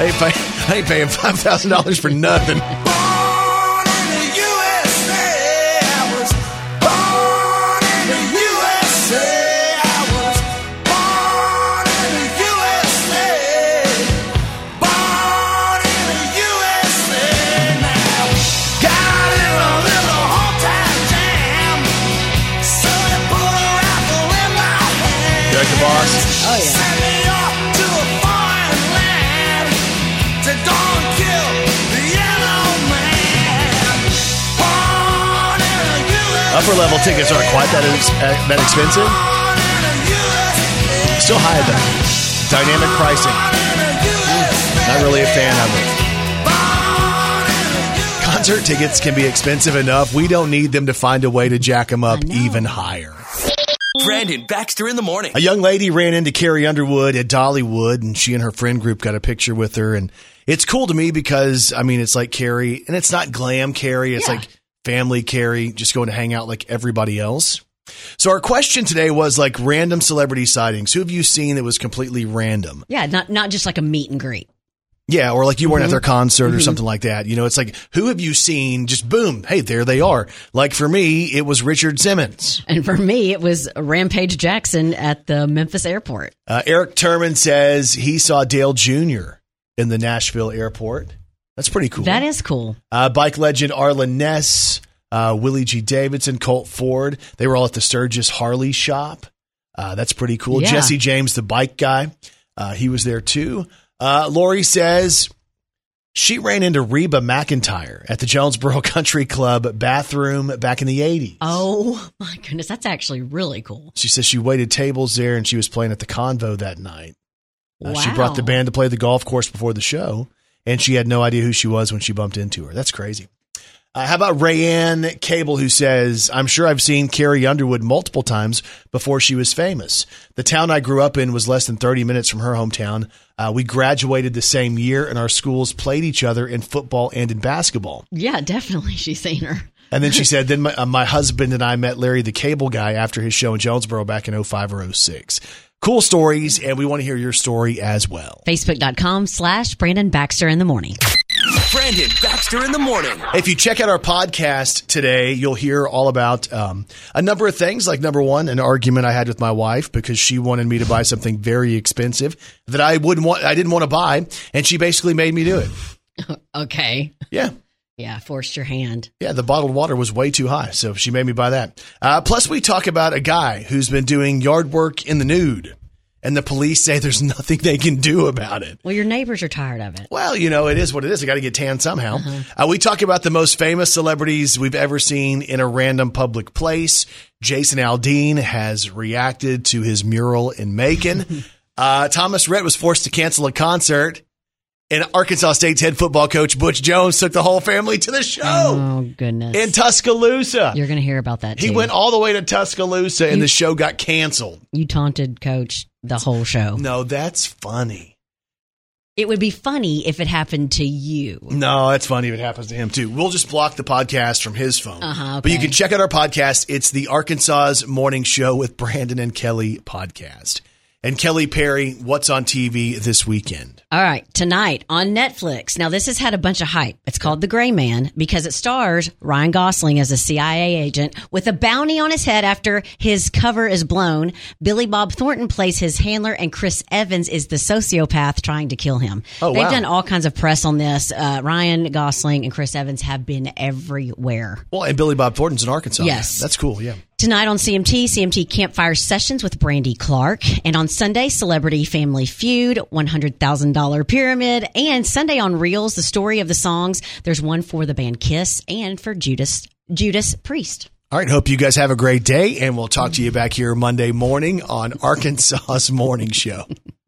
I ain't, I ain't paying five thousand dollars for nothing. You like the boss? Oh yeah. Upper level tickets aren't quite that ex- uh, that expensive. Still high though. Dynamic pricing. Not really a fan of it. Concert tickets can be expensive enough. We don't need them to find a way to jack them up even higher. Brandon Baxter in the morning. A young lady ran into Carrie Underwood at Dollywood, and she and her friend group got a picture with her. And it's cool to me because, I mean, it's like Carrie, and it's not glam Carrie. It's Yeah. like family Carrie, just going to hang out like everybody else. So our question today was like random celebrity sightings. Who have you seen that was completely random? Yeah, not not just like a meet and greet. Yeah, or like you weren't at Mhm. their concert or Mhm. something like that. You know, it's like, who have you seen? Just boom, hey, there they are. Like for me, it was Richard Simmons. And for me, it was Rampage Jackson at the Memphis airport. Uh, Eric Turman says he saw Dale Jr. in the Nashville airport. That's pretty cool. That is cool. Uh, bike legend Arlen Ness, uh, Willie G. Davidson, Colt Ford. They were all at the Sturgis Harley shop. Uh, that's pretty cool. Yeah. Jesse James, the bike guy, uh, he was there too. Uh, Lori says she ran into Reba McEntire at the Jonesboro Country Club bathroom back in the 80s. Oh my goodness, that's actually really cool. She says she waited tables there and she was playing at the Convo that night. Uh, She brought the band to play the golf course before the show, and she had no idea who she was when she bumped into her. That's crazy. Uh, how about Rayanne Cable, who says, I'm sure I've seen Carrie Underwood multiple times before she was famous. The town I grew up in was less than 30 minutes from her hometown. Uh, we graduated the same year, and our schools played each other in football and in basketball. Yeah, definitely. She's seen her. And then she said, then my, uh, my husband and I met Larry the Cable Guy after his show in Jonesboro back in 05 or 06. Cool stories, and we want to hear your story as well. Facebook.com slash Brandon Baxter in the morning. Brandon Baxter in the morning. If you check out our podcast today, you'll hear all about um, a number of things. Like number one, an argument I had with my wife because she wanted me to buy something very expensive that I wouldn't want. I didn't want to buy, and she basically made me do it. Okay. Yeah. Yeah, forced your hand. Yeah, the bottled water was way too high, so she made me buy that. Uh, plus, we talk about a guy who's been doing yard work in the nude, and the police say there's nothing they can do about it. Well, your neighbors are tired of it. Well, you know, it is what it is. I got to get tan somehow. Uh, we talk about the most famous celebrities we've ever seen in a random public place. Jason Aldean has reacted to his mural in Macon. uh, Thomas Rhett was forced to cancel a concert. And Arkansas State's head football coach Butch Jones took the whole family to the show Oh, goodness. in Tuscaloosa. You're going to hear about that He too. went all the way to Tuscaloosa and You- the show got canceled. you taunted coach the whole show. No, that's funny. It would be funny if it happened to you. No, that's funny if it happens to him too. We'll just block the podcast from his phone. Uh-huh, But you can check out our podcast. It's the Arkansas's Morning Show with Brandon and Kelly podcast. And Kelly Perry, what's on TV this weekend? All right, tonight on Netflix. Now, this has had a bunch of hype. It's called The Gray Man because it stars Ryan Gosling as a CIA agent with a bounty on his head after his cover is blown. Billy Bob Thornton plays his handler, and Chris Evans is the sociopath trying to kill him. Oh, They've wow. done all kinds of press on this. Uh, Ryan Gosling and Chris Evans have been everywhere. Well, and Billy Bob Thornton's in Arkansas. Yes. That's cool. Yeah. Tonight on CMT, CMT Campfire Sessions with Brandy Clark. And on Sunday, Celebrity Family Feud, $100,000 Pyramid. And Sunday on Reelz, the story of the songs. There's one for the band Kiss and for Judas, Judas Priest. All right. Hope you guys have a great day, and we'll talk to you back here Monday morning on Arkansas's Morning Show.